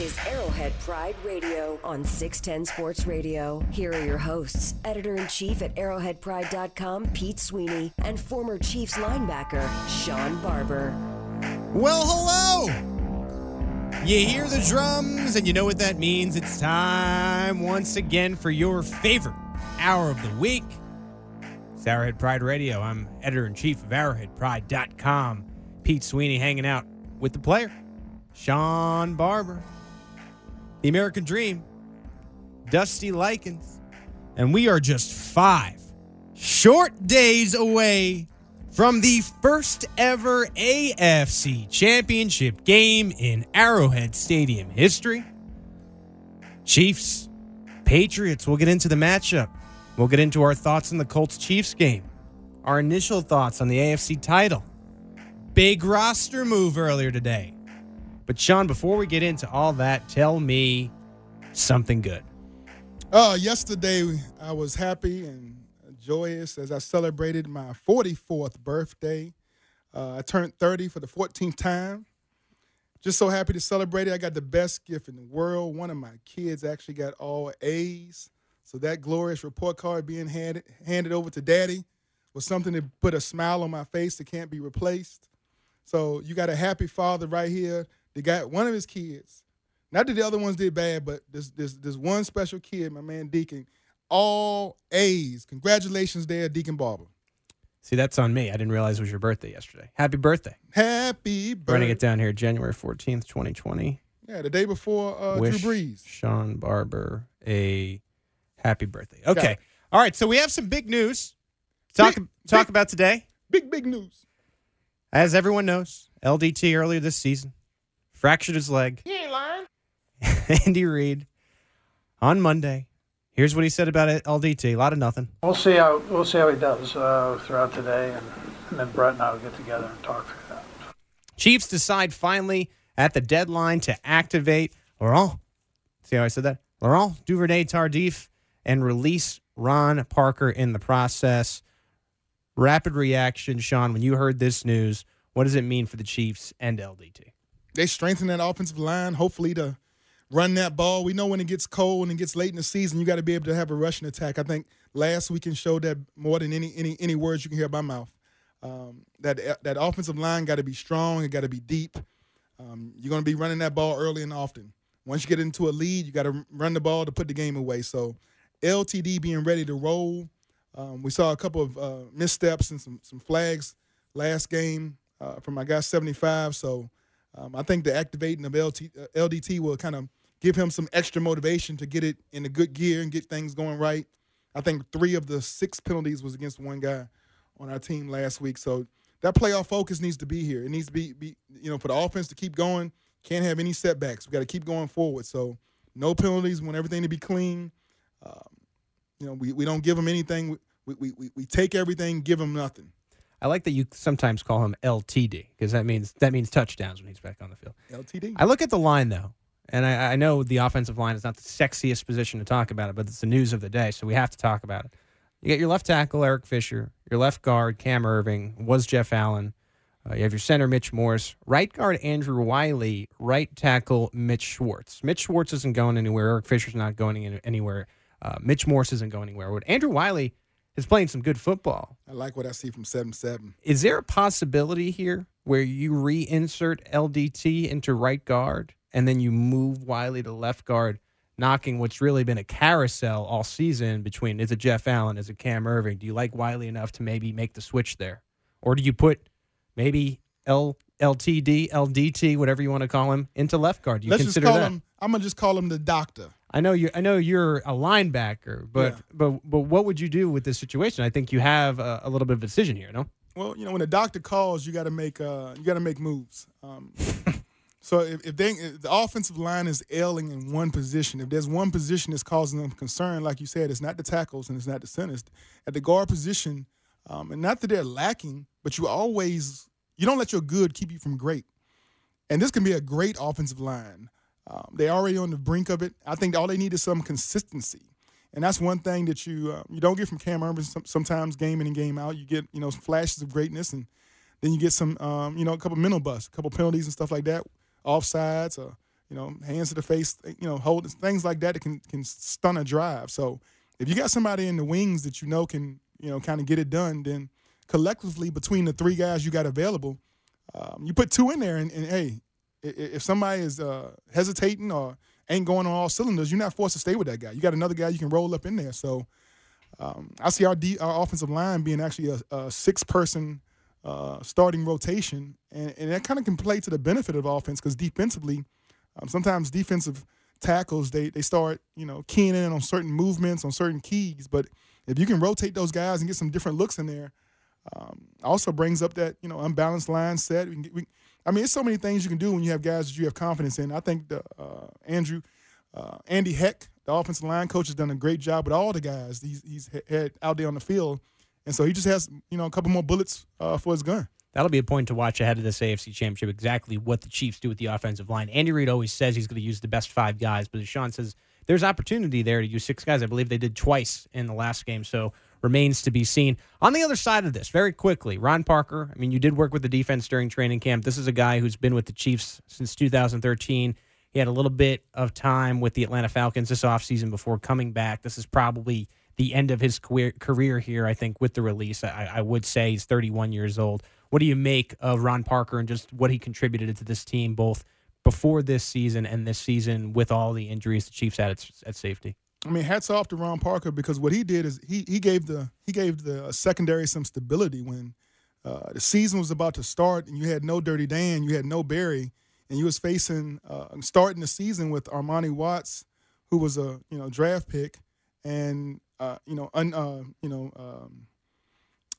is Arrowhead Pride Radio on 610 Sports Radio. Here are your hosts, editor in chief at arrowheadpride.com, Pete Sweeney, and former Chiefs linebacker, Sean Barber. Well, hello! You hear the drums, and you know what that means. It's time once again for your favorite hour of the week. It's Arrowhead Pride Radio. I'm editor in chief of arrowheadpride.com. Pete Sweeney hanging out with the player, Sean Barber, the American Dream, Dusty Likens, and we are just five short days away from the first ever AFC Championship game in Arrowhead Stadium history. Chiefs, Patriots. We'll get into the matchup. We'll get into our thoughts on the Colts Chiefs game, our initial thoughts on the AFC title. Big roster move earlier today. But Sean, before we get into all that, tell me something good. Uh, yesterday I was happy and joyous as I celebrated my 44th birthday. Uh, I turned 30 for the 14th time. Just so happy to celebrate it. I got the best gift in the world. One of my kids actually got all A's. So that glorious report card being handed handed over to daddy was something to put a smile on my face that can't be replaced. So you got a happy father right here. They got one of his kids. Not that the other ones did bad, but this this this one special kid, my man Deacon, all A's. Congratulations there, Deacon Barber. See, that's on me. I didn't realize it was your birthday yesterday. Happy birthday. Happy birthday. Running it down here, January 14th, 2020. Yeah, the day before uh, Wish Drew Brees. Sean Barber a happy birthday. Okay. All right. So we have some big news. to Talk Big- talk big- about today. Big, big news. As everyone knows, LDT earlier this season fractured his leg. He ain't lying. Andy Reid on Monday. Here's what he said about it. LDT. A lot of nothing. We'll see how we'll see how he does uh, throughout the day, and, and then Brett and I will get together and talk through that. Chiefs decide finally at the deadline to activate Laurent. See how I said that? Laurent Duvernay Tardif and release Ron Parker in the process. Rapid reaction, Sean, when you heard this news, what does it mean for the Chiefs and LDT? They strengthen that offensive line, hopefully to run that ball. We know when it gets cold and it gets late in the season, you got to be able to have a rushing attack. I think last weekend showed that more than any any any words you can hear by mouth. Um, that that offensive line got to be strong. It got to be deep. Um, you're going to be running that ball early and often. Once you get into a lead, you got to run the ball to put the game away. So, LTD being ready to roll. Um, we saw a couple of uh, missteps and some some flags last game uh, from my guy 75. So, um, I think the activating of LT, uh, LDT will kind of give him some extra motivation to get it in a good gear and get things going right. I think three of the six penalties was against one guy on our team last week. So that playoff focus needs to be here. It needs to be, be you know, for the offense to keep going. Can't have any setbacks. We got to keep going forward. So no penalties. Want everything to be clean. Um, you know, we, we don't give them anything. We, we, we, we take everything, give them nothing. I like that you sometimes call him LTD because that means that means touchdowns when he's back on the field. LTD. I look at the line though, and I, I know the offensive line is not the sexiest position to talk about it, but it's the news of the day, so we have to talk about it. You get your left tackle Eric Fisher, your left guard Cam Erving was Jeff Allen. Uh, you have your center Mitch Morse, right guard Andrew Wylie, right tackle Mitch Schwartz. Mitch Schwartz isn't going anywhere. Eric Fisher's not going anywhere. Uh, Mitch Morse isn't going anywhere. But Andrew Wylie is playing some good football. I like what I see from 7 7. Is there a possibility here where you reinsert LDT into right guard and then you move Wylie to left guard, knocking what's really been a carousel all season between is it Jeff Allen, is it Cam Erving? Do you like Wylie enough to maybe make the switch there? Or do you put maybe L LTD, LDT, whatever you want to call him, into left guard? You Let's consider call that? him, I'm going to just call him the doctor. I know you. I know you're a linebacker, but Yeah. but but what would you do with this situation? I think you have a, a little bit of a decision here. No, Well, you know, when the doctor calls, you got to make uh, you got to make moves. Um, so if, if they if the offensive line is ailing in one position, if there's one position that's causing them concern, like you said, it's not the tackles and it's not the centers. At the guard position, um, and not that they're lacking, but you always you don't let your good keep you from great. And this can be a great offensive line. Um, they're already on the brink of it. I think all they need is some consistency. And that's one thing that you uh, you don't get from Cam Erving. Some, sometimes game in and game out, you get you know flashes of greatness, and then you get some um, you know a couple mental busts, a couple penalties and stuff like that, offsides, or you know, hands to the face, you know, holding things like that that can can stun a drive. So if you got somebody in the wings that you know can, you know, kind of get it done, then collectively between the three guys you got available, um, you put two in there, and, and hey, if somebody is uh, hesitating or ain't going on all cylinders, you're not forced to stay with that guy. You got another guy you can roll up in there. So um, I see our, D, our offensive line being actually a, a six person uh, starting rotation, and, and that kind of can play to the benefit of offense because defensively, um, sometimes defensive tackles they they start you know keying in on certain movements on certain keys, but if you can rotate those guys and get some different looks in there, um, also brings up that you know unbalanced line set. We we, I mean, it's so many things you can do when you have guys that you have confidence in. I think the uh, Andrew uh, Andy Heck, the offensive line coach, has done a great job with all the guys he's, he's had out there on the field, and so he just has you know a couple more bullets uh, for his gun. That'll be a point to watch ahead of this AFC Championship. Exactly what the Chiefs do with the offensive line. Andy Reid always says he's going to use the best five guys, but as Sean says, there's opportunity there to use six guys. I believe they did twice in the last game, so remains to be seen. On the other side of this, very quickly, Ron Parker. I mean, you did work with the defense during training camp. This is a guy who's been with the Chiefs since 2013. He had a little bit of time with the Atlanta Falcons this offseason before coming back. This is probably the end of his career here, I think, with the release. I, I would say he's 31 years old. What do you make of Ron Parker and just what he contributed to this team, both before this season and this season, with all the injuries the Chiefs had at, at safety? I mean, hats off to Ron Parker because what he did is he he gave the he gave the secondary some stability when uh, the season was about to start and you had no Dirty Dan, you had no Berry, and you was facing uh, starting the season with Armani Watts, who was a you know draft pick, and uh, you know un, uh, you know um,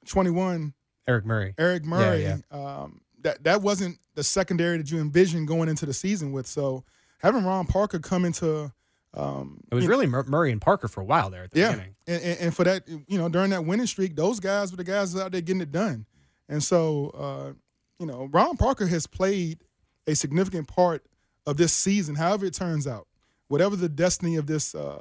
twenty one Eric Murray. Eric Murray. Yeah, yeah. Um, that that wasn't the secondary that you envisioned going into the season with. So having Ron Parker come into um, it was really Murray and Parker for a while there at the yeah. beginning. And, and, and, for that, you know, during that winning streak, those guys were the guys out there getting it done. And so, uh, you know, Ron Parker has played a significant part of this season, however it turns out. Whatever the destiny of this uh,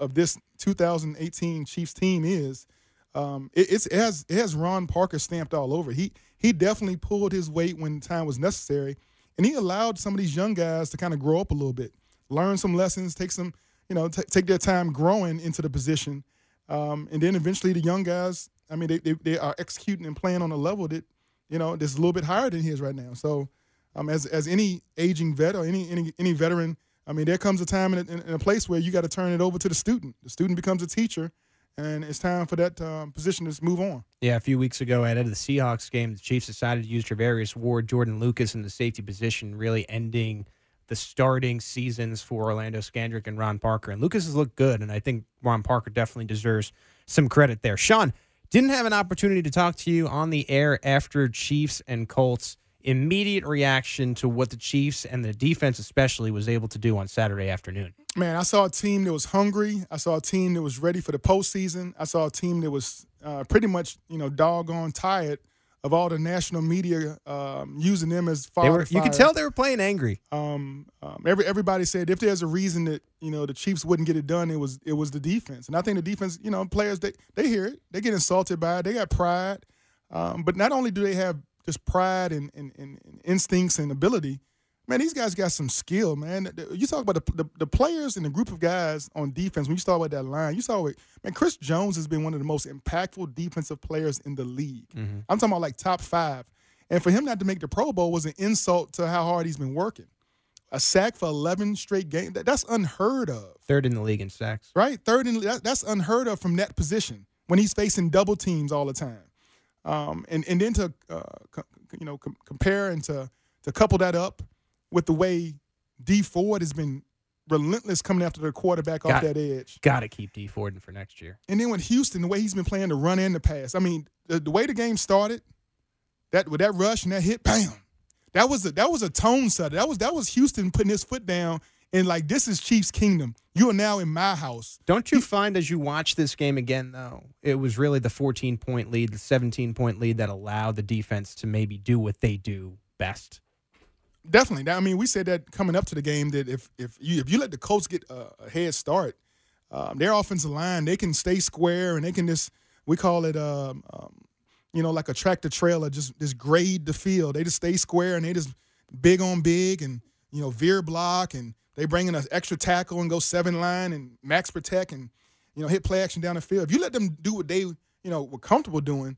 of this 2018 Chiefs team is, um, it, it, has it has Ron Parker stamped all over. He he definitely pulled his weight when time was necessary, and he allowed some of these young guys to kind of grow up a little bit learn some lessons, take some, you know, t- take their time growing into the position. Um, and then eventually the young guys, I mean, they, they, they, are executing and playing on a level that, you know, that's a little bit higher than his right now. So um, as, as any aging vet or any, any, any veteran, I mean, there comes a time in a, a place where you got to turn it over to the student. The student becomes a teacher, and it's time for that um, position to move on. Yeah, a few weeks ago at the Seahawks game, the Chiefs decided to use Charvarius Ward, Jordan Lucas in the safety position, really ending – the starting seasons for Orlando Scandrick and Ron Parker. And Lucas has looked good, and I think Ron Parker definitely deserves some credit there. Sean, didn't have an opportunity to talk to you on the air after Chiefs and Colts. Immediate reaction to what the Chiefs and the defense, especially, was able to do on Saturday afternoon. Man, I saw a team that was hungry. I saw a team that was ready for the postseason. I saw a team that was uh, pretty much, you know, doggone tired of all the national media um, using them as fire. Were, you could tell they were playing angry. Um, um, every everybody said if there's a reason that you know the Chiefs wouldn't get it done, it was it was the defense. And I think the defense, you know, players they they hear it, they get insulted by it, they got pride. Um, but not only do they have just pride and, and, and, and instincts and ability, man, these guys got some skill, man. You talk about the, the, the, players and the group of guys on defense. When you start with that line, you saw it. Man, Chris Jones has been one of the most impactful defensive players in the league. Mm-hmm. I'm talking about like top five. And for him not to make the Pro Bowl was an insult to how hard he's been working. A sack for 11 straight games, that, that's unheard of. Third in the league in sacks. Right? Third in that, that's unheard of from that position when he's facing double teams all the time. Um, and, and then to, uh, co- you know, com- compare and to, to couple that up – with the way Dee Ford has been relentless coming after the quarterback got, off that edge. Got to keep Dee Ford in for next year. And then with Houston, the way he's been playing the run and the pass. I mean, the, the way the game started, that with that rush and that hit, bam. That was a that was a tone setter. That was that was Houston putting his foot down and like this is Chiefs Kingdom. You are now in my house. Don't you find as you watch this game again though, it was really the 14 point lead, the 17 point lead that allowed the defense to maybe do what they do best. Definitely. I mean, we said that coming up to the game that if if you if you let the Colts get a, a head start, um, their offensive line they can stay square and they can just we call it um, um, you know like a tractor trailer just just grade the field. They just stay square and they just big on big and you know, veer block and they bring in an extra tackle and go seven line and max protect and you know hit play action down the field. If you let them do what they you know were comfortable doing,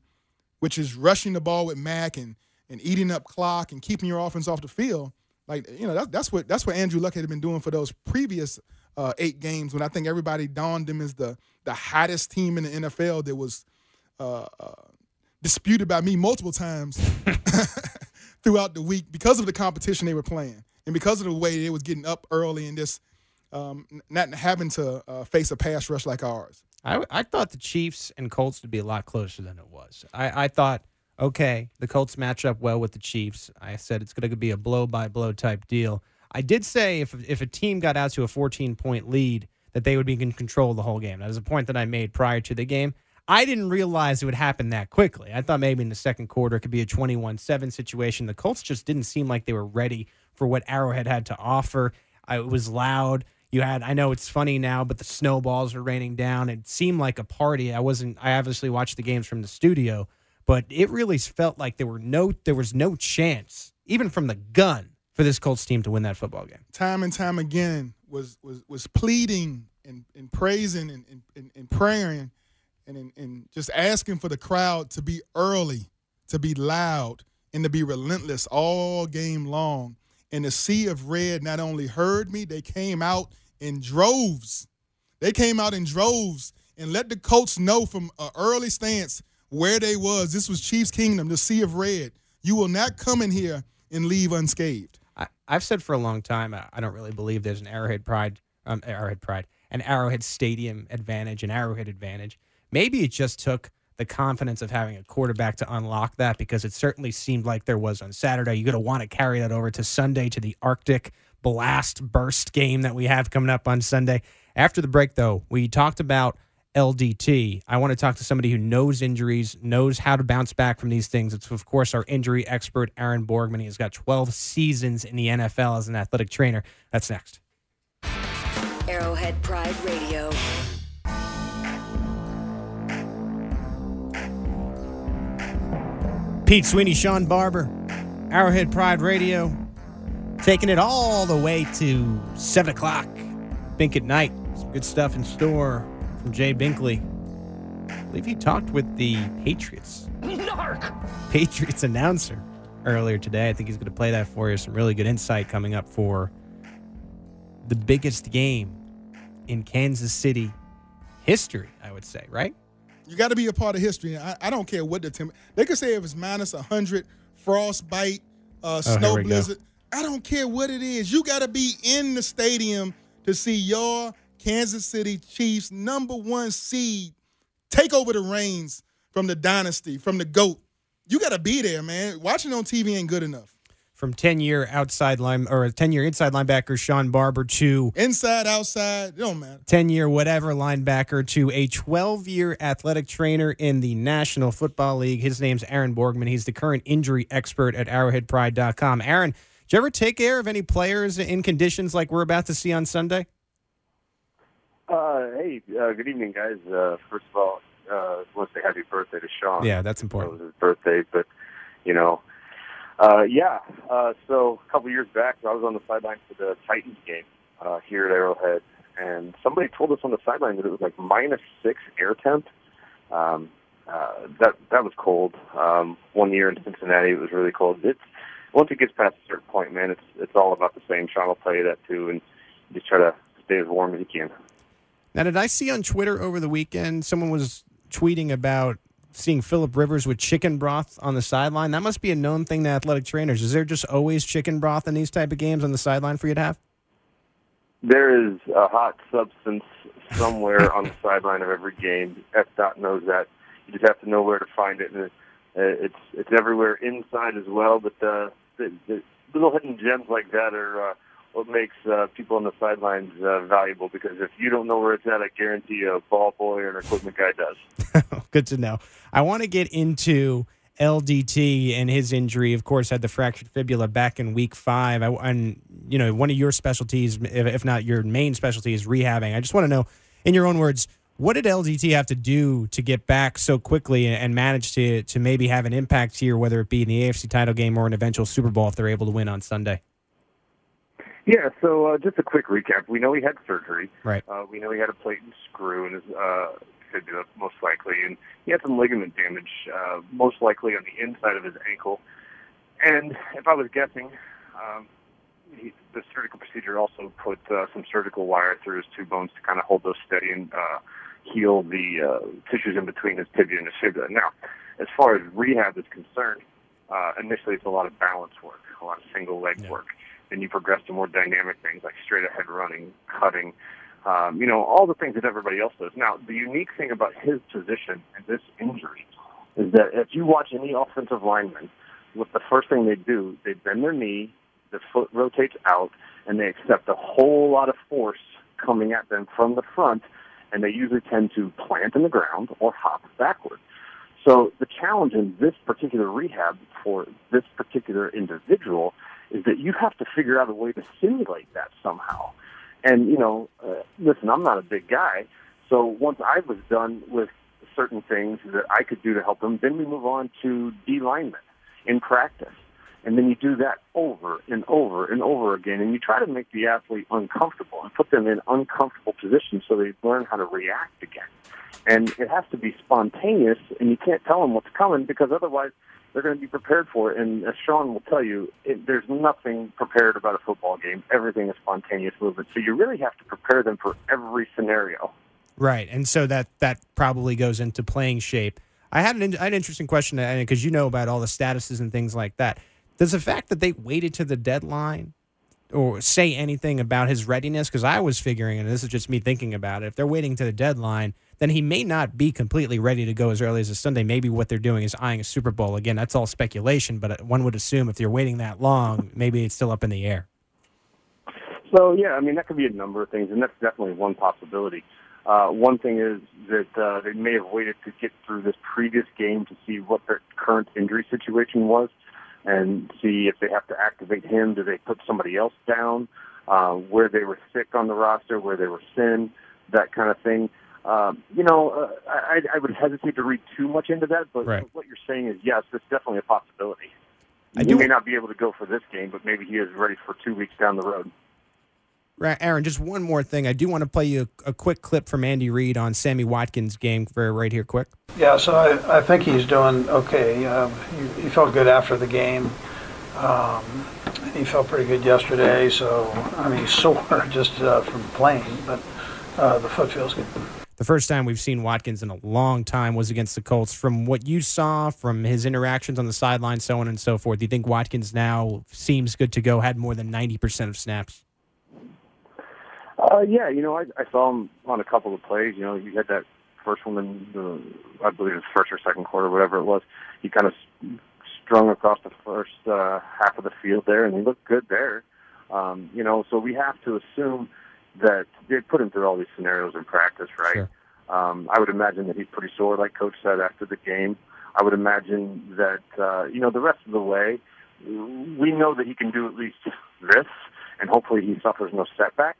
which is rushing the ball with Mack and and eating up clock and keeping your offense off the field, like you know that's that's what that's what Andrew Luck had been doing for those previous uh, eight games when I think everybody donned them as the the hottest team in the NFL that was uh, uh, disputed by me multiple times throughout the week because of the competition they were playing and because of the way they was getting up early and just um, not having to uh, face a pass rush like ours. I, I thought the Chiefs and Colts would be a lot closer than it was. I, I thought, okay, the Colts match up well with the Chiefs. I said it's going to be a blow by blow type deal. I did say if if a team got out to a 14 point lead, that they would be in control the whole game. That was a point that I made prior to the game. I didn't realize it would happen that quickly. I thought maybe in the second quarter it could be a 21 7 situation. The Colts just didn't seem like they were ready for what Arrowhead had to offer. I, it was loud. You had, I know it's funny now, but the snowballs were raining down. It seemed like a party. I wasn't, I obviously watched the games from the studio, but it really felt like there were no, there was no chance, even from the gun, for this Colts team to win that football game. Time and time again was was was pleading and, and praising and, and, and praying and, and just asking for the crowd to be early, to be loud, and to be relentless all game long. And the sea of red not only heard me, they came out in droves. They came out in droves and let the Colts know from an early stance where they was. This was Chiefs Kingdom, the sea of red. You will not come in here and leave unscathed. I, have said for a long time, I don't really believe there's an Arrowhead Pride, um, Arrowhead Pride, an Arrowhead Stadium advantage, an Arrowhead advantage. Maybe it just took the confidence of having a quarterback to unlock that because it certainly seemed like there was on Saturday. You're going to want to carry that over to Sunday to the Arctic blast burst game that we have coming up on Sunday. After the break, though, we talked about LDT. I want to talk to somebody who knows injuries, knows how to bounce back from these things. It's, of course, our injury expert, Aaron Borgman. He has got 12 seasons in the NFL as an athletic trainer. That's next. Arrowhead Pride Radio. Pete Sweeney, Sean Barber, Arrowhead Pride Radio, taking it all the way to 7 o'clock. Think at night. Some good stuff in store from Jay Binkley. I believe he talked with the Patriots. Narc! Patriots announcer earlier today. I think he's going to play that for you. Some really good insight coming up for the biggest game in Kansas City history, I would say, right? You got to be a part of history. I, I don't care what the team. They could say if it's minus 100, frostbite, uh, oh, snow blizzard. Go. I don't care what it is. You got to be in the stadium to see your Kansas City Chiefs, number one seed, take over the reins from the dynasty, from the GOAT. You got to be there, man. Watching on TV ain't good enough. From 10 year outside line or 10 year inside linebacker Sean Barber to inside, outside, it don't matter. 10 year whatever linebacker to a 12 year athletic trainer in the National Football League. His name's Aaron Borgman. He's the current injury expert at arrowheadpride.com. Aaron, did you ever take care of any players in conditions like we're about to see on Sunday? Uh, hey, uh, good evening, guys. Uh, first of all, uh, I want to say happy birthday to Sean. Yeah, that's important. It was his birthday, but you know, uh, yeah. Uh, so a couple years back, I was on the sideline for the Titans game uh, here at Arrowhead, and somebody told us on the sideline that it was like minus six air temp. Um, uh, that that was cold. Um, one year in Cincinnati, it was really cold. It's once it gets past a certain point, man, it's it's all about the same. Sean will tell you that too, and just try to stay as warm as you can. Now, did I see on Twitter over the weekend someone was tweeting about seeing Philip Rivers with chicken broth on the sideline? That must be a known thing to athletic trainers. Is there just always chicken broth in these type of games on the sideline for you to have? There is a hot substance somewhere on the sideline of every game. F. Dot knows that. You just have to know where to find it, and uh, it's it's everywhere inside as well. But uh, the, the little hidden gems like that are. Uh, what makes uh, people on the sidelines uh, valuable because if you don't know where it's at, I guarantee a ball boy or an equipment guy does. Good to know. I want to get into LDT and his injury. Of course, had the fractured fibula back in week five. I, and you know, one of your specialties, if, not your main specialty, is rehabbing. I just want to know, in your own words, what did LDT have to do to get back so quickly and manage to to maybe have an impact here, whether it be in the AFC title game or an eventual Super Bowl if they're able to win on Sunday? Yeah, so uh, just a quick recap. We know he had surgery. Right. Uh, we know he had a plate and screw in his uh, fibula, most likely, and he had some ligament damage, uh, most likely on the inside of his ankle. And if I was guessing, um, he, the surgical procedure also put uh, some surgical wire through his two bones to kind of hold those steady and uh, heal the uh, tissues in between his tibia and his fibula. Now, as far as rehab is concerned, uh, initially it's a lot of balance work, a lot of single leg Yeah. work. Then you progress to more dynamic things like straight ahead running, cutting, um, you know, all the things that everybody else does. Now, the unique thing about his position and this injury is that if you watch any offensive lineman, what the first thing they do, they bend their knee, the foot rotates out, and they accept a whole lot of force coming at them from the front, and they usually tend to plant in the ground or hop backward. So the challenge in this particular rehab for this particular individual is that you have to figure out a way to simulate that somehow. And you know, uh, listen, I'm not a big guy, so once I was done with certain things that I could do to help him, then we move on to D in practice. And then you do that over and over and over again, and you try to make the athlete uncomfortable and put them in uncomfortable positions so they learn how to react again. And it has to be spontaneous, and you can't tell them what's coming because otherwise they're going to be prepared for it. And as Sean will tell you, it, there's nothing prepared about a football game. Everything is spontaneous movement. So you really have to prepare them for every scenario. Right, and so that that probably goes into playing shape. I had an, I had an interesting question because you know about all the statuses and things like that. Does the fact that they waited to the deadline or say anything about his readiness? Because I was figuring, and this is just me thinking about it, if they're waiting to the deadline, then he may not be completely ready to go as early as a Sunday. Maybe what they're doing is eyeing a Super Bowl. Again, that's all speculation, but one would assume if you're waiting that long, maybe it's still up in the air. So yeah, I mean that could be a number of things, and that's definitely one possibility. Uh, one thing is that uh, they may have waited to get through this previous game to see what their current injury situation was, and see if they have to activate him. Do they put somebody else down? Uh, where they were sick on the roster, where they were sin, that kind of thing. Um, you know, uh, I, I would hesitate to read too much into that, but Right. what you're saying is yes, it's definitely a possibility. I he do- may not be able to go for this game, but maybe he is ready for two weeks down the road. Aaron, just one more thing. I do want to play you a, a quick clip from Andy Reid on Sammy Watkins' game, very right here, quick. Yeah, so I, I think he's doing okay. Um, he, he felt good after the game. Um, he felt pretty good yesterday. So I mean, he's sore just uh, from playing, but uh, the foot feels good. The first time we've seen Watkins in a long time was against the Colts. From what you saw, from his interactions on the sideline, so on and so forth, do you think Watkins now seems good to go? Had more than ninety percent of snaps. Uh, yeah, you know, I, I saw him on a couple of plays. You know, he had that first one in the, I believe it was first or second quarter, whatever it was. He kind of strung across the first uh, half of the field there, and he looked good there. Um, you know, so we have to assume that they put him through all these scenarios in practice, right? Sure. Um, I would imagine that he's pretty sore, like Coach said after the game. I would imagine that uh, you know the rest of the way, we know that he can do at least this, and hopefully he suffers no setbacks.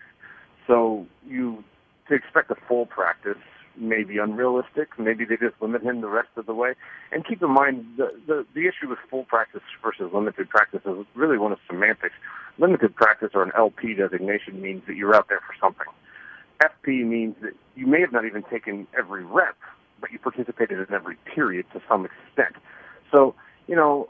So you to expect a full practice may be unrealistic. Maybe they just limit him the rest of the way. And keep in mind the the, the issue with full practice versus limited practice is really one of semantics. Limited practice or an LP designation means that you're out there for something. FP means that you may have not even taken every rep, but you participated in every period to some extent. So, you know,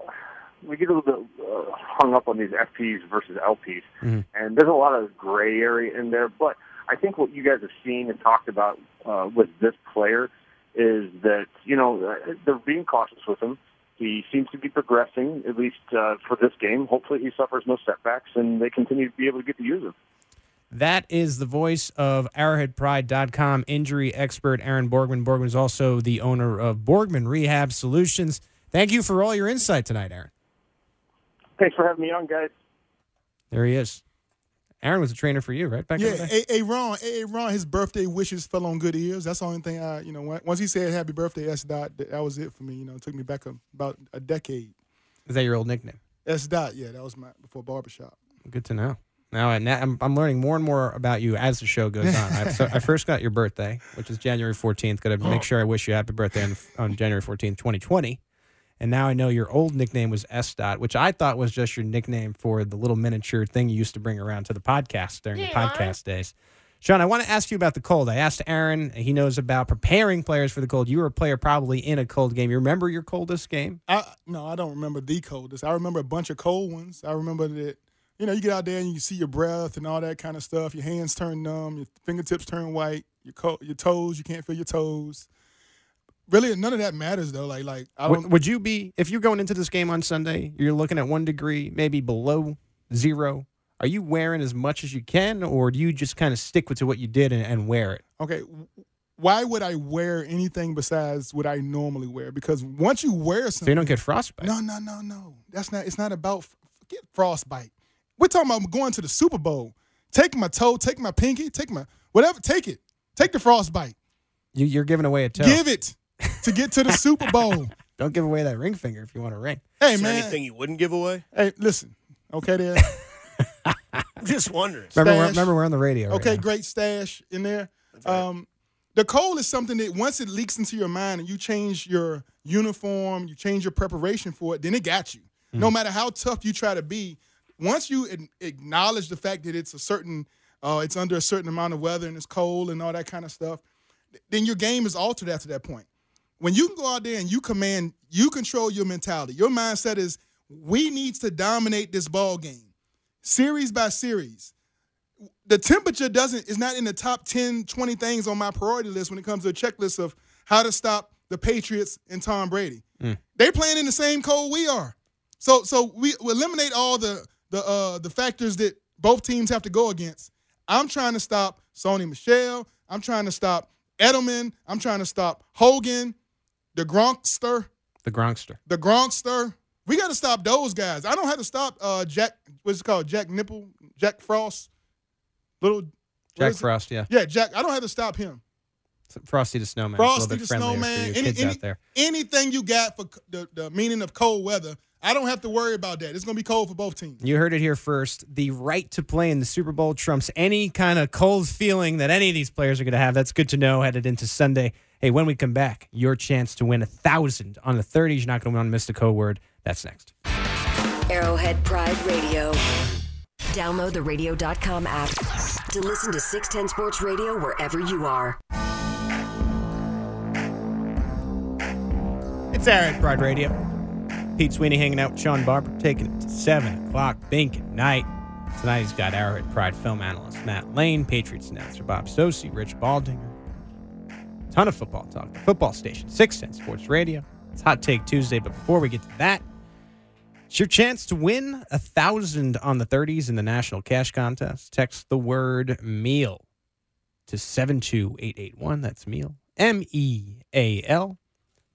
we get a little bit uh, hung up on these FPs versus LPs, Mhm. and there's a lot of gray area in there. But I think what you guys have seen and talked about uh, with this player is that you know they're being cautious with him. He seems to be progressing, at least uh, for this game. Hopefully, he suffers no setbacks, and they continue to be able to get to use him. That is the voice of ArrowheadPride.com injury expert Aaron Borgman. Borgman is also the owner of Borgman Rehab Solutions. Thank you for all your insight tonight, Aaron. Thanks for having me on, guys. There he is. Aaron was a trainer for you, right? Back Yeah, the day? hey, hey Ron, hey, hey, Ron, his birthday wishes fell on good ears. That's the only thing I, you know, once he said happy birthday, S dot, that that was it for me. You know, it took me back a, about a decade. Is that your old nickname? S dot, yeah, that was my before barbershop. Good to know. Now, I- now I'm, I'm learning more and more about you as the show goes on. I, so I first got your birthday, which is January 14th. Got to make sure I wish you happy birthday on, on January 14th, 2020. And now I know your old nickname was S Dot, which I thought was just your nickname for the little miniature thing you used to bring around to the podcast during the podcast days. Sean, I want to ask you about the cold. I asked Aaron, he knows about preparing players for the cold. You were a player probably in a cold game. You remember your coldest game? I no, I don't remember the coldest. I remember a bunch of cold ones. I remember that you know you get out there and you see your breath and all that kind of stuff. Your hands turn numb, your fingertips turn white, your co- your toes you can't feel your toes. Really, none of that matters though. Like like. Would, would you be if you're going into this game on Sunday? You're looking at one degree, maybe below zero. Are you wearing as much as you can, or do you just kind of stick with to what you did and, and wear it? Okay, why would I wear anything besides what I normally wear? Because once you wear something, So you don't get frostbite. no, no, no, no. That's not. It's not about forget frostbite. We're talking about going to the Super Bowl. Take my toe, take my pinky, take my whatever. Take it. Take the frostbite. You, you're giving away a toe. Give it to get to the Super Bowl. Don't give away that ring finger if you want a ring. Hey Is there man. anything you wouldn't give away? Hey, listen. Okay, there. I'm just wondering. Remember, we're, remember we're on the radio. Okay, now. great stash in there. right. Um, the cold is something that once it leaks into your mind and you change your uniform, you change your preparation for it, then it got you. No matter how tough you try to be, once you ad- acknowledge the fact that it's a certain, uh, it's under a certain amount of weather and it's cold and all that kind of stuff, th- then your game is altered after that point. When you can go out there and you command, you control your mentality. Your mindset is, we needs to dominate this ball game, series by series. The temperature doesn't is not in the top 10 20 things on my priority list when it comes to a checklist of how to stop the patriots and tom brady. They're playing in the same code we are. So so we, we eliminate all the the uh the factors that both teams have to go against. I'm trying to stop Sony Michel i'm trying to stop edelman. I'm trying to stop hogan the gronkster The Gronkster. the Gronkster. We got to stop those guys. I don't have to stop uh, Jack. What's it called? Jack Nipple, Jack Frost, little Jack is it? Frost, yeah. Yeah, Jack. I don't have to stop him. Frosty the Snowman. Frosty the Snowman. Any, any- anything you got for the, the meaning of cold weather, I don't have to worry about that. It's gonna be cold for both teams. You heard it here first. The right to play in the Super Bowl trumps any kind of cold feeling that any of these players are going to have. That's good to know headed into Sunday. Hey, when we come back, your chance to win a thousand on the 30s. You're not going to want to miss the code word. That's next. Arrowhead Pride Radio. Download the radio.com app to listen to 610 Sports Radio wherever you are. It's Aaron Pride Radio. Pete Sweeney hanging out with Sean Barber, taking it to 7 o'clock, Binkin night. Tonight he's got Arrowhead Pride film analyst Matt Lane, Patriots announcer Bob Socci, Rich Baldinger. Ton of football talk. Football station, 610 Sports Radio. It's Hot Take Tuesday, but before we get to that, it's your chance to win a thousand on the 30s in the National Cash Contest. Text the word meal to 72881. That's meal. M E A L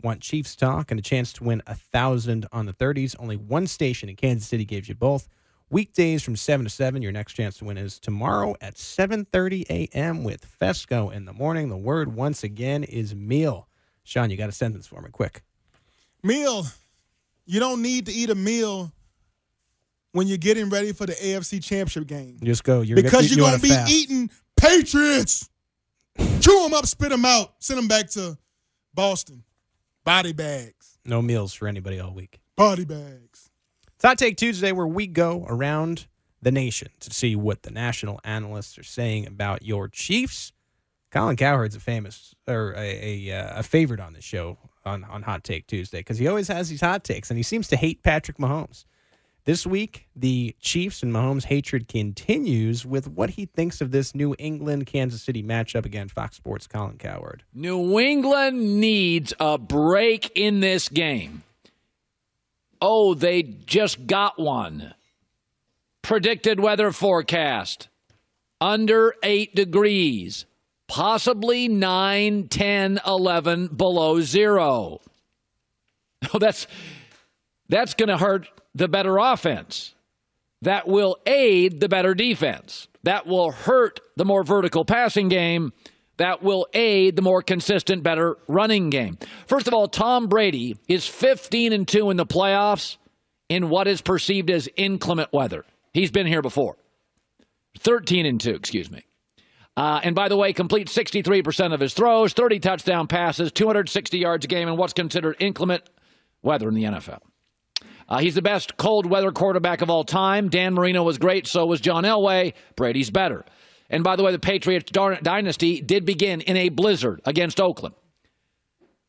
want Chiefs talk and a chance to win a thousand on the 30s. Only one station in Kansas City gives you both. Weekdays from 7 to 7. Your next chance to win is tomorrow at 7:30 a.m. with Fescoe in the morning. The word once again is meal. Sean, you got a sentence for me, quick. Meal. You don't need to eat a meal when you're getting ready for the AFC Championship game Just go. You're because you, you're gonna wanna be fast. eating Patriots. Chew them up, spit them out, send them back to Boston. Body bags. No meals for anybody all week. Body bags. Hot Take Tuesday, where we go around the nation to see what the national analysts are saying about your Chiefs. Colin Cowherd's a famous or a a, uh, a favorite on the show on on Hot Take Tuesday because he always has these hot takes and he seems to hate Patrick Mahomes. This week, the Chiefs and Mahomes' hatred continues with what he thinks of this New England Kansas City matchup again. Fox Sports' Colin Cowherd. New England needs a break in this game. Oh, they just got one. Predicted weather forecast under 8 degrees, possibly 9, 10, 11 below zero. Oh, that's that's going to hurt the better offense. That will aid the better defense. That will hurt the more vertical passing game. That will aid the more consistent, better running game. First of all, Tom Brady is 15 and 2 in the playoffs in what is perceived as inclement weather. He's been here before. 13 and 2, excuse me. Uh, and by the way, complete 63% of his throws, 30 touchdown passes, 260 yards a game in what's considered inclement weather in the NFL. Uh, he's the best cold weather quarterback of all time. Dan Marino was great, so was John Elway. Brady's better. And by the way, the Patriots dynasty did begin in a blizzard against Oakland.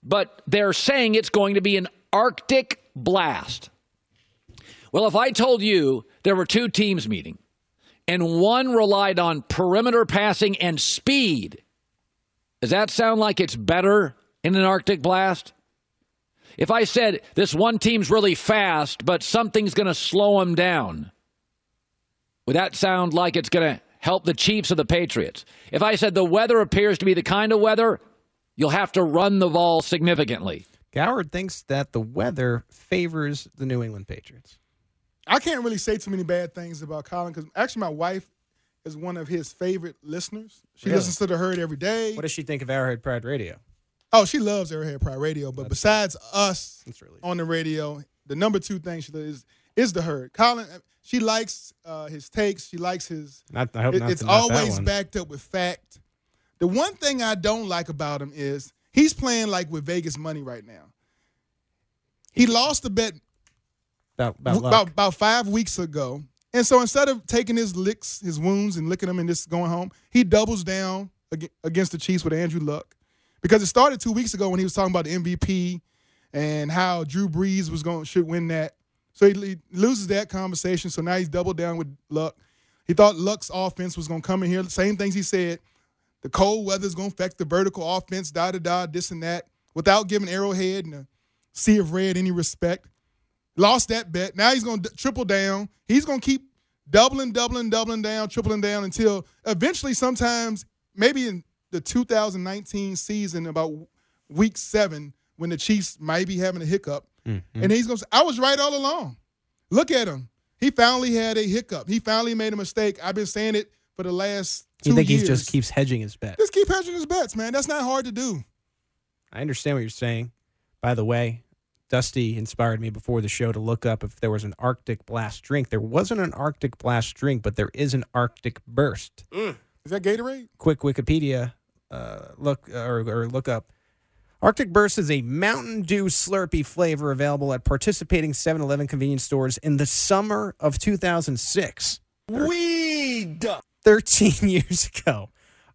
But they're saying it's going to be an Arctic blast. Well, if I told you there were two teams meeting and one relied on perimeter passing and speed, does that sound like it's better in an Arctic blast? If I said this one team's really fast, but something's going to slow them down, would that sound like it's going to help the Chiefs or the Patriots? If I said the weather appears to be the kind of weather, you'll have to run the ball significantly. Cowherd thinks that the weather favors the New England Patriots. I can't really say too many bad things about Colin because actually my wife is one of his favorite listeners. She Really? listens to the herd every day. What does she think of Arrowhead Pride Radio? Oh, she loves Arrowhead Pride Radio, but besides us That's really on the radio, the number two thing she does is is the herd. Colin, she likes uh, his takes. She likes his. Not, I hope it- not, it's not always backed up with fact. The one thing I don't like about him is he's playing like with Vegas money right now. He lost a bet about, about, about about five weeks ago. And so instead of taking his licks, his wounds, and licking them and just going home, he doubles down ag- against the Chiefs with Andrew Luck. Because it started two weeks ago when he was talking about the MVP and how Drew Brees was going should win that. So he, he loses that conversation. So now he's doubled down with Luck. He thought Luck's offense was going to come in here. Same things he said. The cold weather's going to affect the vertical offense, da da da, this and that, without giving Arrowhead and a Sea of Red any respect. Lost that bet. Now he's going to triple down. He's going to keep doubling, doubling, doubling down, tripling down until eventually, sometimes, maybe in the 2019 season, about week seven, when the Chiefs might be having a hiccup. Mm-hmm. And he's going to say, I was right all along. Look at him. He finally had a hiccup. He finally made a mistake. I've been saying it for the last two You think years. he just keeps hedging his bet? Just keep hedging his bets, man. That's not hard to do. I understand what you're saying. By the way, Dusty inspired me before the show to look up if there was an Arctic Blast drink. There wasn't an Arctic Blast drink, but there is an Arctic Burst. Is that Gatorade? Quick Wikipedia uh, look or, or look up. Arctic Burst is a Mountain Dew Slurpee flavor available at participating 7-Eleven convenience stores in the summer of 2006. Weed. 13 years ago.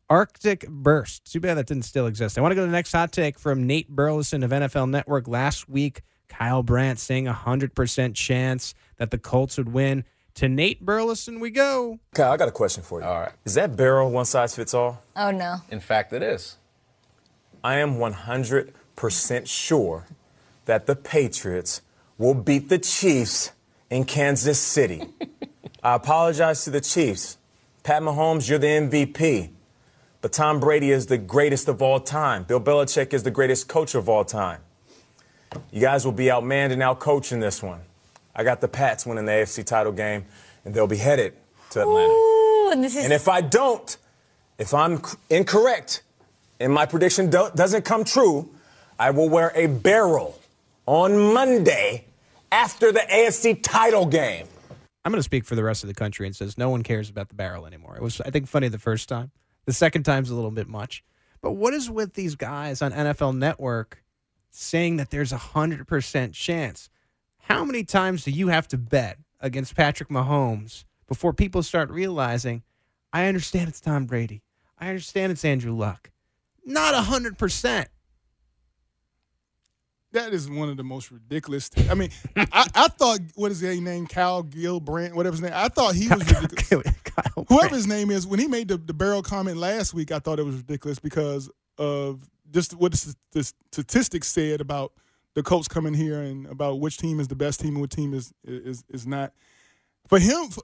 Arctic Burst. Too bad that didn't still exist. I want to go to the next hot take from Nate Burleson of NFL Network. Last week, Kyle Brandt saying a 100% chance that the Colts would win. To Nate Burleson, we go. Kyle, I got a question for you. All right. Is that barrel one size fits all? Oh no. In fact, it is. I am 100% sure that the Patriots will beat the Chiefs in Kansas City. I apologize to the Chiefs. Pat Mahomes, you're the MVP. But Tom Brady is the greatest of all time. Bill Belichick is the greatest coach of all time. You guys will be outmanned and outcoached in this one. I got the Pats winning the AFC title game, and they'll be headed to Atlanta. Ooh, and this is And if I don't, if I'm incorrect and my prediction do- doesn't come true, I will wear a barrel on Monday after the AFC title game. I'm going to speak for the rest of the country and says no one cares about the barrel anymore. It was, I think, funny the first time. The second time's a little bit much. But what is with these guys on NFL Network saying that there's a 100% chance? How many times do you have to bet against Patrick Mahomes before people start realizing, I understand it's Tom Brady. I understand it's Andrew Luck. Not 100%. That is one of the most ridiculous. I mean, I, I thought what is his name, Kyle Gilbrandt, whatever his name. I thought he was ridiculous. Whoever his name is, when he made the, the barrel comment last week, I thought it was ridiculous because of just what the, the statistics said about the Colts coming here and about which team is the best team and what team is is is not. For him, for,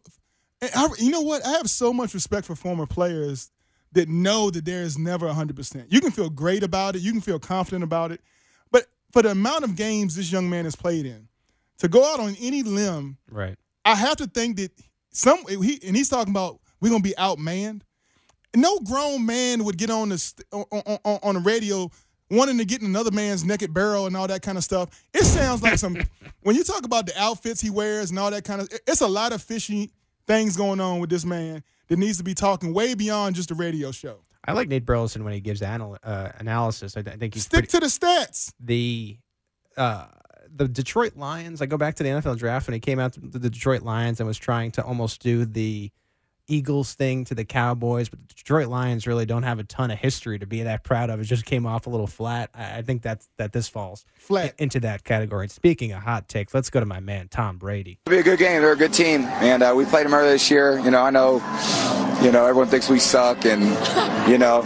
I, you know what? I have so much respect for former players that know that there is never 100%. You can feel great about it, you can feel confident about it, but for the amount of games this young man has played in, to go out on any limb Right. I have to think that some he and he's talking about we're gonna be outmanned. No grown man would get on the st- on, on, on, on the radio wanting to get in another man's naked barrel and all that kind of stuff. It sounds like some when you talk about the outfits he wears and all that kind of. It's a lot of fishy things going on with this man that needs to be talking way beyond just a radio show. I like Nate Burleson when he gives anal- uh, analysis. I, I think he's Stick pretty, to the stats. the uh, the Detroit Lions. I go back to the NFL draft when he came out to the Detroit Lions and was trying to almost do the Eagles thing to the Cowboys, but the Detroit Lions really don't have a ton of history to be that proud of. It just came off a little flat. I, I think that's that this falls Flat. into that category. And speaking of hot takes, let's go to my man Tom Brady. It'll be a good game. They're a good team, and uh, we played them earlier this year. You know, I know, you know, everyone thinks we suck, and you know,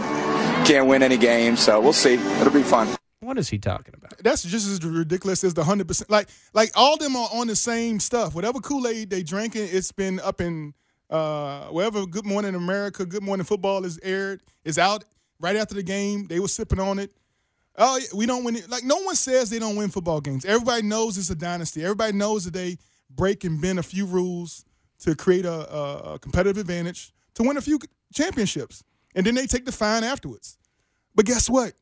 can't win any games. So we'll see. It'll be fun. What is he talking about? That's just as ridiculous as the hundred percent. Like, like all them are on the same stuff. Whatever Kool Aid they drinking, it's been up in uh, wherever Good Morning America, Good Morning Football is aired, is out right after the game. They were sipping on it. Oh, we don't win it. Like no one says they don't win football games. Everybody knows it's a dynasty. Everybody knows that they break and bend a few rules to create a, a, a competitive advantage to win a few championships, and then they take the fine afterwards. But guess what?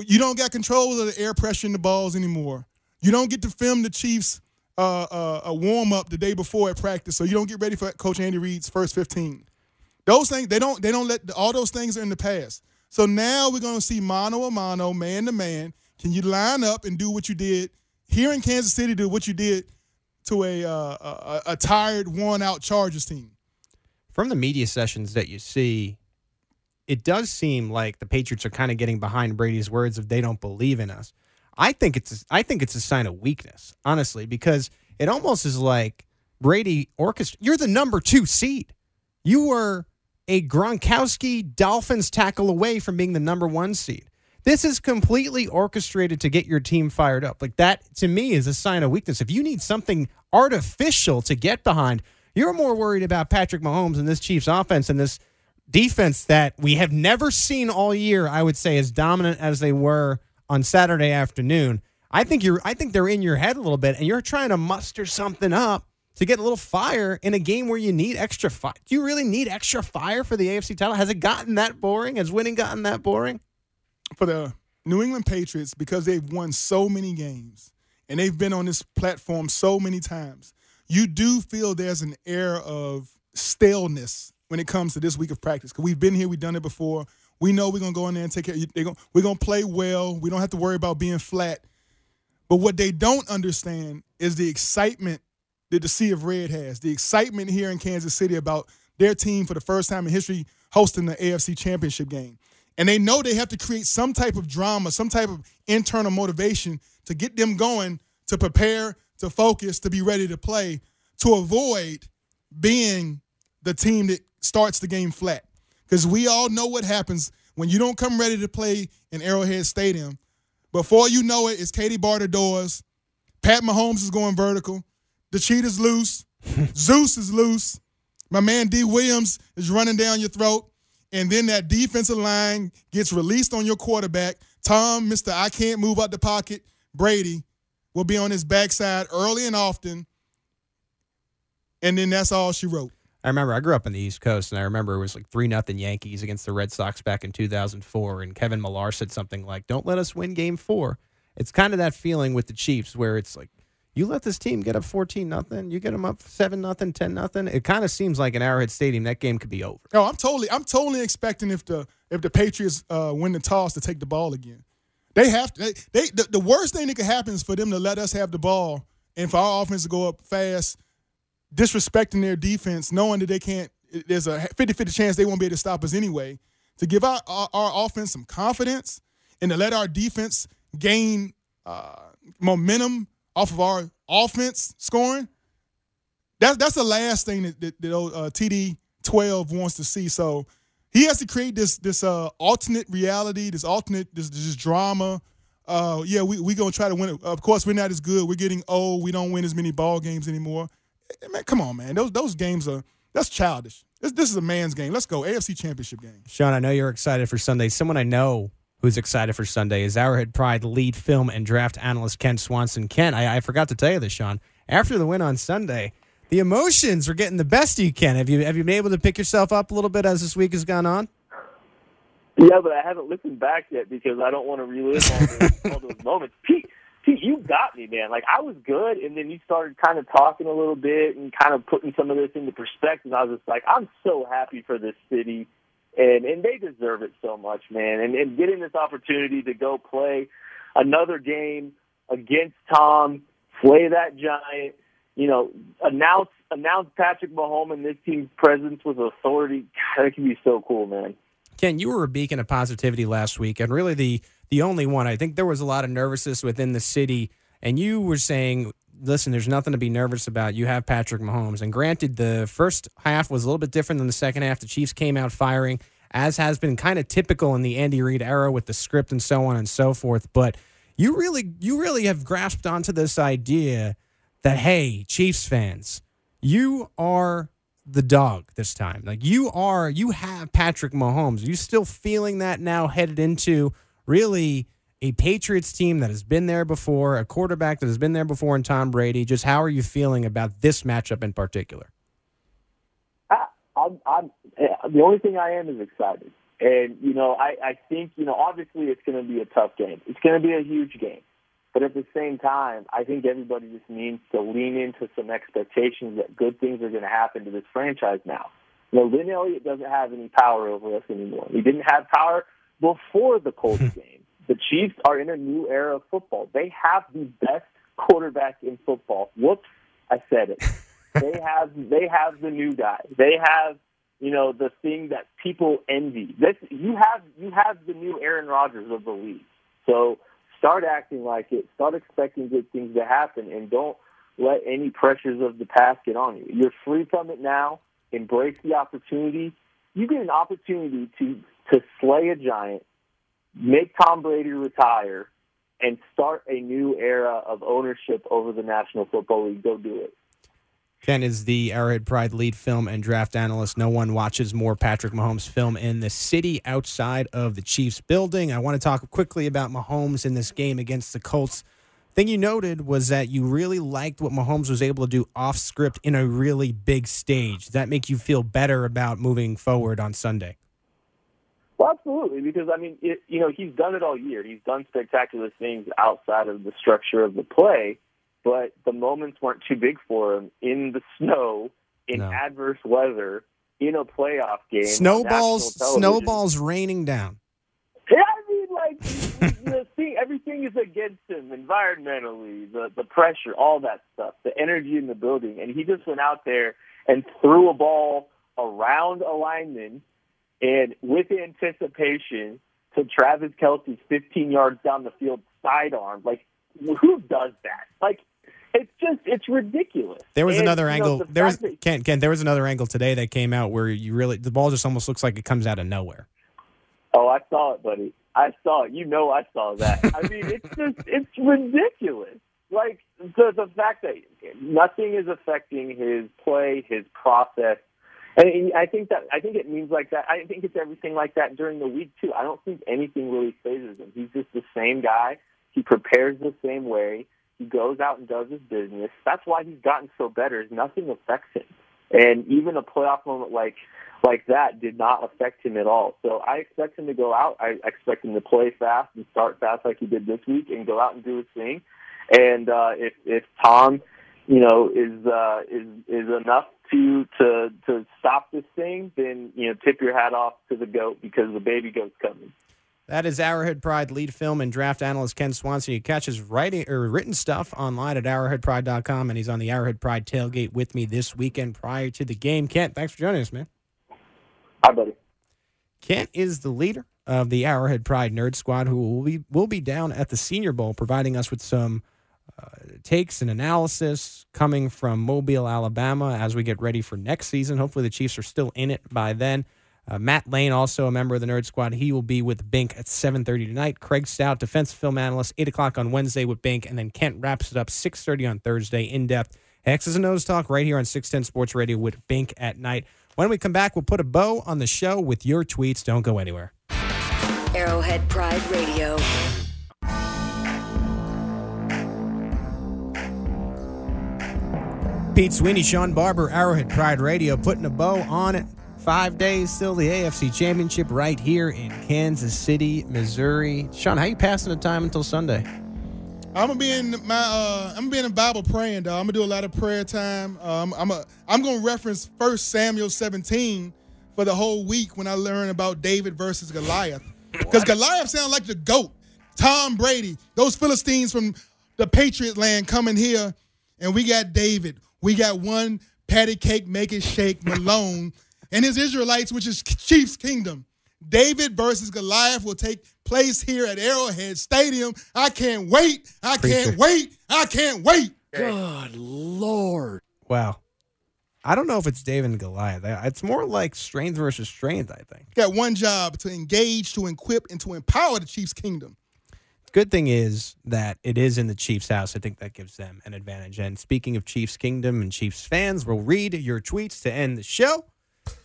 You don't got control of the air pressure in the balls anymore. You don't get to film the Chiefs a warm up the day before at practice, so you don't get ready for Coach Andy Reid's first fifteen. Those things they don't they don't let all those things are in the past. So now we're going to see mano a mano, man to man. Can you line up and do what you did here in Kansas City? Do what you did to a uh, a, a tired, worn out Chargers team. From the media sessions that you see, it does seem like the Patriots are kind of getting behind Brady's words of they don't believe in us. I think it's I think it's a sign of weakness, honestly, because it almost is like Brady orchestra. You're the number two seed. You were a Gronkowski Dolphins tackle away from being the number one seed. This is completely orchestrated to get your team fired up. Like that to me is a sign of weakness. If you need something artificial to get behind, you're more worried about Patrick Mahomes and this Chiefs offense and this defense that we have never seen all year, I would say, as dominant as they were on Saturday afternoon. I think you're I think they're in your head a little bit and you're trying to muster something up to get a little fire in a game where you need extra fire. Do you really need extra fire for the AFC title? Has it gotten that boring? Has winning gotten that boring? For the New England Patriots, because they've won so many games and they've been on this platform so many times, you do feel there's an air of staleness when it comes to this week of practice. Because we've been here, we've done it before. We know we're gonna go in there and take care. They're gonna, we're gonna play well. We don't have to worry about being flat. But what they don't understand is the excitement that the Sea of Red has. The excitement here in Kansas City about their team for the first time in history hosting the AFC Championship game. And they know they have to create some type of drama, some type of internal motivation to get them going, to prepare, to focus, to be ready to play, to avoid being the team that starts the game flat. Because we all know what happens when you don't come ready to play in Arrowhead Stadium. Before you know it, it's Katie Barter doors. Pat Mahomes is going vertical. The cheetah's loose. Zeus is loose. My man D. Williams is running down your throat. And then that defensive line gets released on your quarterback. Tom, Mr. I can't move out the pocket, Brady, will be on his backside early and often. And then that's all she wrote. I remember I grew up in the East Coast, and I remember it was like three nothing Yankees against the Red Sox back in 2004, and Kevin Millar said something like, "Don't let us win Game Four. It's kind of that feeling with the Chiefs where it's like, you let this team get up 14 nothing, you get them up seven nothing, 10 nothing. It kind of seems like in Arrowhead Stadium that game could be over. Oh, I'm totally, I'm totally expecting if the if the Patriots uh, win the toss to take the ball again. They have to. They, they the, the worst thing that could happen is for them to let us have the ball and for our offense to go up fast, disrespecting their defense, knowing that they can't. There's a 50-50 chance they won't be able to stop us anyway. To give our our, our offense some confidence and to let our defense gain uh, momentum off of our offense scoring. That's that's the last thing that, that, that uh, TB twelve wants to see. So he has to create this this uh, alternate reality, this alternate this this drama. Uh, yeah, we we gonna try to win it. Of course, we're not as good. We're getting old. We don't win as many ball games anymore. Hey, man, come on, man. Those those games are that's childish. This this is a man's game. Let's go AFC Championship game. Sean, I know you're excited for Sunday. Someone I know who's excited for Sunday is Arrowhead Pride lead film and draft analyst Kent Swanson. Kent, I, I forgot to tell you this, Sean. After the win on Sunday, the emotions are getting the best of you, Ken. Have you have you been able to pick yourself up a little bit as this week has gone on? Yeah, but I haven't listened back yet because I don't want to relive all those, all those moments. Pete, Pete, you got me, man. Like I was good, and then you started kind of talking a little bit and kind of putting some of this into perspective. I was just like, I'm so happy for this city, and and they deserve it so much, man. And and getting this opportunity to go play another game against Tom, slay that giant. You know, announce announce Patrick Mahomes and this team's presence with authority. God, that could be so cool, man. Kent, you were a beacon of positivity last week, and really the the only one. I think there was a lot of nervousness within the city, and you were saying, "Listen, there's nothing to be nervous about. You have Patrick Mahomes." And granted, the first half was a little bit different than the second half. The Chiefs came out firing, as has been kind of typical in the Andy Reid era with the script and so on and so forth. But you really, you really have grasped onto this idea that hey, Chiefs fans, you are the dog this time. Like you are, you have Patrick Mahomes. Are you still feeling that now headed into really a Patriots team that has been there before, a quarterback that has been there before in Tom Brady. Just how are you feeling about this matchup in particular? I, I'm, I'm eh, the only thing I am is excited. And, you know, I, I think, you know, obviously it's going to be a tough game. It's going to be a huge game. But at the same time, I think everybody just needs to lean into some expectations that good things are going to happen to this franchise now. You know, Lin Elliott doesn't have any power over us anymore. He didn't have power before the Colts game. The Chiefs are in a new era of football. They have the best quarterback in football. Whoops, I said it. they have they have the new guy. They have you know the thing that people envy. This you have you have the new Aaron Rodgers of the league. So start acting like it. Start expecting good things to happen, and don't let any pressures of the past get on you. You're free from it now. Embrace the opportunity. You get an opportunity to to slay a giant, make Tom Brady retire, and start a new era of ownership over the National Football League. Go do it. Kent is the Arrowhead Pride lead film and draft analyst. No one watches more Patrick Mahomes film in the city outside of the Chiefs building. I want to talk quickly about Mahomes in this game against the Colts. Thing you noted was that you really liked what Mahomes was able to do off script in a really big stage. Does that make you feel better about moving forward on Sunday? Well, absolutely, because I mean, it, you know, he's done it all year. He's done spectacular things outside of the structure of the play but the moments weren't too big for him in the snow, in no. adverse weather, in a playoff game. Snowballs, snowballs raining down. Yeah, I mean, like the thing, everything is against him environmentally, the the pressure, all that stuff, the energy in the building, and he just went out there and threw a ball around a lineman, and with anticipation to Travis Kelce's 15 yards down the field sidearm. Like, who does that? Like, it's just it's ridiculous. There was and, another angle. Know, there was that, Kent, Kent. There was another angle today that came out where you really the ball just almost looks like it comes out of nowhere. Oh, I saw it, buddy. I saw it. You know, I saw that. I mean, it's just it's ridiculous. Like the the fact that nothing is affecting his play, his process. And I think that I think it means like that. I think it's everything like that during the week too. I don't think anything really phases him. He's just the same guy. He prepares the same way. Goes out and does his business. That's why he's gotten so better. Nothing affects him, and even a playoff moment like like that did not affect him at all. So I expect him to go out. I expect him to play fast and start fast like he did this week, and go out and do his thing. And uh, if if Tom, you know, is uh, is is enough to to to stop this thing, then you know, tip your hat off to the goat because the baby goat's coming. That is Arrowhead Pride lead film and draft analyst Kent Swanson. You catch his writing or written stuff online at arrowheadpride.com, and he's on the Arrowhead Pride tailgate with me this weekend prior to the game. Kent, thanks for joining us, man. Hi, buddy. Kent is the leader of the Arrowhead Pride Nerd Squad, who will be will be down at the Senior Bowl, providing us with some uh, takes and analysis coming from Mobile, Alabama, as we get ready for next season. Hopefully, the Chiefs are still in it by then. Uh, Matt Lane, also a member of the Nerd Squad, he will be with Bink at 7.30 tonight. Craig Stout, defensive film analyst, 8 o'clock on Wednesday with Bink. And then Kent wraps it up 6.30 on Thursday, in-depth. X's and O's talk right here on 610 Sports Radio with Bink at night. When we come back, we'll put a bow on the show with your tweets. Don't go anywhere. Arrowhead Pride Radio. Pete Sweeney, Sean Barber, Arrowhead Pride Radio, putting a bow on it. Five days still the AFC Championship right here in Kansas City, Missouri. Sean, how you passing the time until Sunday? I'm gonna be in my uh, I'm gonna be in the Bible praying, though. I'm gonna do a lot of prayer time. Um, I'm a I'm gonna reference First Samuel 17 for the whole week when I learn about David versus Goliath, because Goliath sounds like the goat. Tom Brady, those Philistines from the Patriot land coming here, and we got David. We got one patty cake make it shake Malone and his Israelites, which is Chiefs Kingdom. David versus Goliath will take place here at Arrowhead Stadium. I can't wait. I can't wait. I can't wait. Good Lord. Wow. I don't know if it's David and Goliath. It's more like strength versus strength, I think. Got one job to engage, to equip, and to empower the Chiefs Kingdom. Good thing is that it is in the Chiefs' house. I think that gives them an advantage. And speaking of Chiefs Kingdom and Chiefs fans, we'll read your tweets to end the show.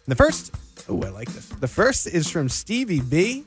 The first, oh, I like this. The first is from Stevie B.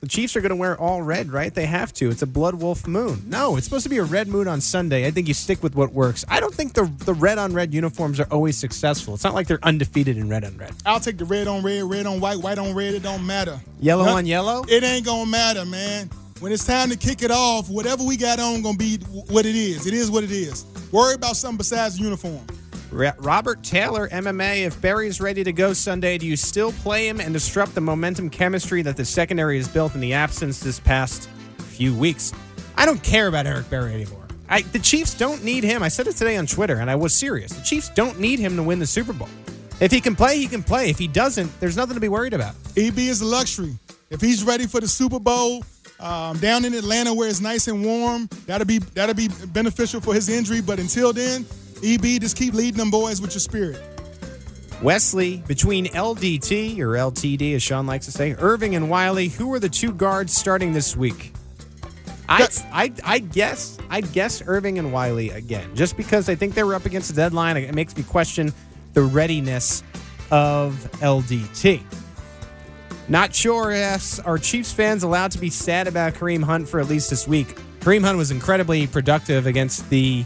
The Chiefs are going to wear all red, right? They have to. It's a blood wolf moon. No, it's supposed to be a red moon on Sunday. I think you stick with what works. I don't think the the red on red uniforms are always successful. It's not like they're undefeated in red on red. I'll take the red on red, red on white, white on red. It don't matter. Yellow on yellow? It ain't gonna matter, man. When it's time to kick it off, whatever we got on gonna be what it is. It is what it is. Worry about something besides the uniform. Robert Taylor, MMA. If Berry's ready to go Sunday, do you still play him and disrupt the momentum chemistry that the secondary has built in the absence this past few weeks? I don't care about Eric Berry anymore. I, the Chiefs don't need him. I said it today on Twitter, and I was serious. The Chiefs don't need him to win the Super Bowl. If he can play, he can play. If he doesn't, there's nothing to be worried about. EB is a luxury. If he's ready for the Super Bowl um, down in Atlanta where it's nice and warm, that'll be that'll be beneficial for his injury. But until then, EB just keep leading them boys with your spirit. Wesley, between LDT or LTD, as Sean likes to say, Erving and Wylie, who are the two guards starting this week? I I I guess I'd guess Erving and Wylie again, just because I think they were up against the deadline. It makes me question the readiness of LDT. Not sure if are Chiefs fans allowed to be sad about Kareem Hunt for at least this week. Kareem Hunt was incredibly productive against the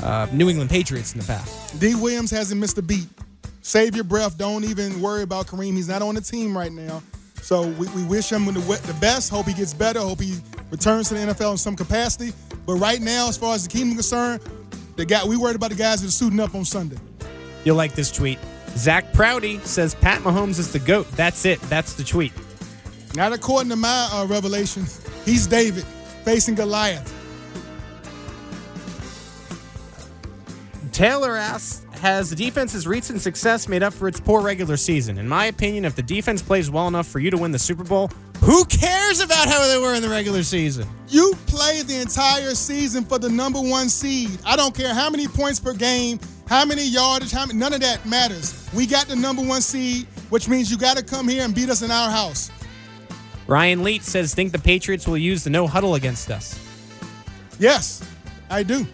uh, New England Patriots in the past. D. Williams hasn't missed a beat. Save your breath. Don't even worry about Kareem. He's not on the team right now. So we, we wish him the, the best. Hope he gets better. Hope he returns to the NFL in some capacity. But right now, as far as the team is concerned, the guy we worried about the guys that are suiting up on Sunday. You'll like this tweet. Zach Prouty says Pat Mahomes is the GOAT. That's it. That's the tweet. Not according to my uh, revelation. He's David facing Goliath. Taylor asks, has the defense's recent success made up for its poor regular season? In my opinion, if the defense plays well enough for you to win the Super Bowl, who cares about how they were in the regular season? You play the entire season for the number one seed. I don't care how many points per game, how many yardage, how many, none of that matters. We got the number one seed, which means you got to come here and beat us in our house. Ryan Leet says, think the Patriots will use the no huddle against us. Yes, I do.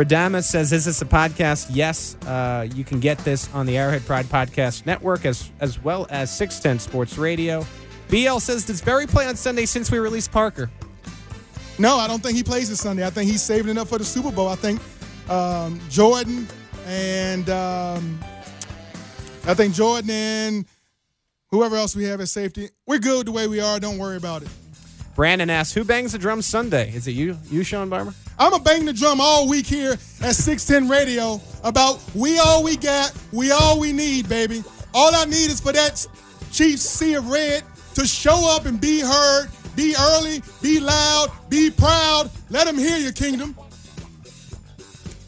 Radama says, "Is this a podcast?" Yes, uh, you can get this on the Arrowhead Pride Podcast Network as as well as 610 Sports Radio. BL says, "Does Berry play on Sunday since we released Parker?" No, I don't think he plays this Sunday. I think he's saving it up for the Super Bowl. I think um, Jordan and um, I think Jordan and whoever else we have at safety, we're good the way we are. Don't worry about it. Brandon asks, "Who bangs the drum Sunday? Is it you, you, Sean Barber?" I'm to bang the drum all week here at 610 Radio about we all we got, we all we need, baby. All I need is for that chief Sea of Red to show up and be heard, be early, be loud, be proud. Let them hear your kingdom.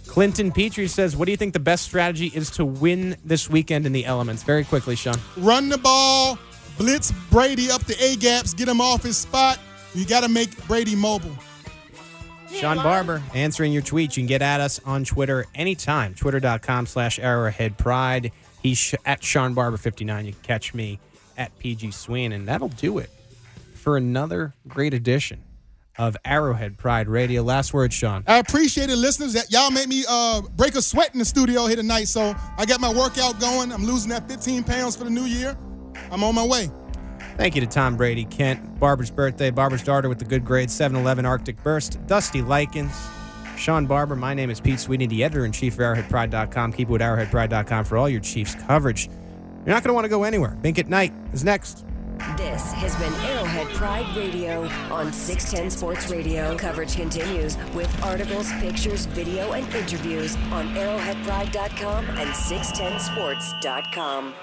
Clinton Petrie says, "What do you think the best strategy is to win this weekend in the elements?" Very quickly, Sean. Run the ball, blitz Brady up the A gaps, get him off his spot. You got to make Brady mobile. Sean Barber answering your tweets. You can get at us on Twitter anytime. Twitter.com slash Arrowhead Pride. He's sh- at Sean Barber 59. You can catch me at PG Sween. And that'll do it for another great edition of Arrowhead Pride Radio. Last word, Sean. I appreciate it, listeners. That y'all made me uh, break a sweat in the studio here tonight. So I got my workout going. I'm losing that 15 pounds for the new year. I'm on my way. Thank you to Tom Brady, Kent, Barber's birthday, Barber's daughter with the good grade, 7 Eleven Arctic Burst, Dusty Likens, Sean Barber. My name is Pete Sweeney, the editor in chief of ArrowheadPride.com. Keep it with ArrowheadPride.com for all your Chiefs coverage. You're not going to want to go anywhere. Bink at Night is next. This has been Arrowhead Pride Radio on 610 Sports Radio. Coverage continues with articles, pictures, video, and interviews on arrowheadpride.com and 610sports.com.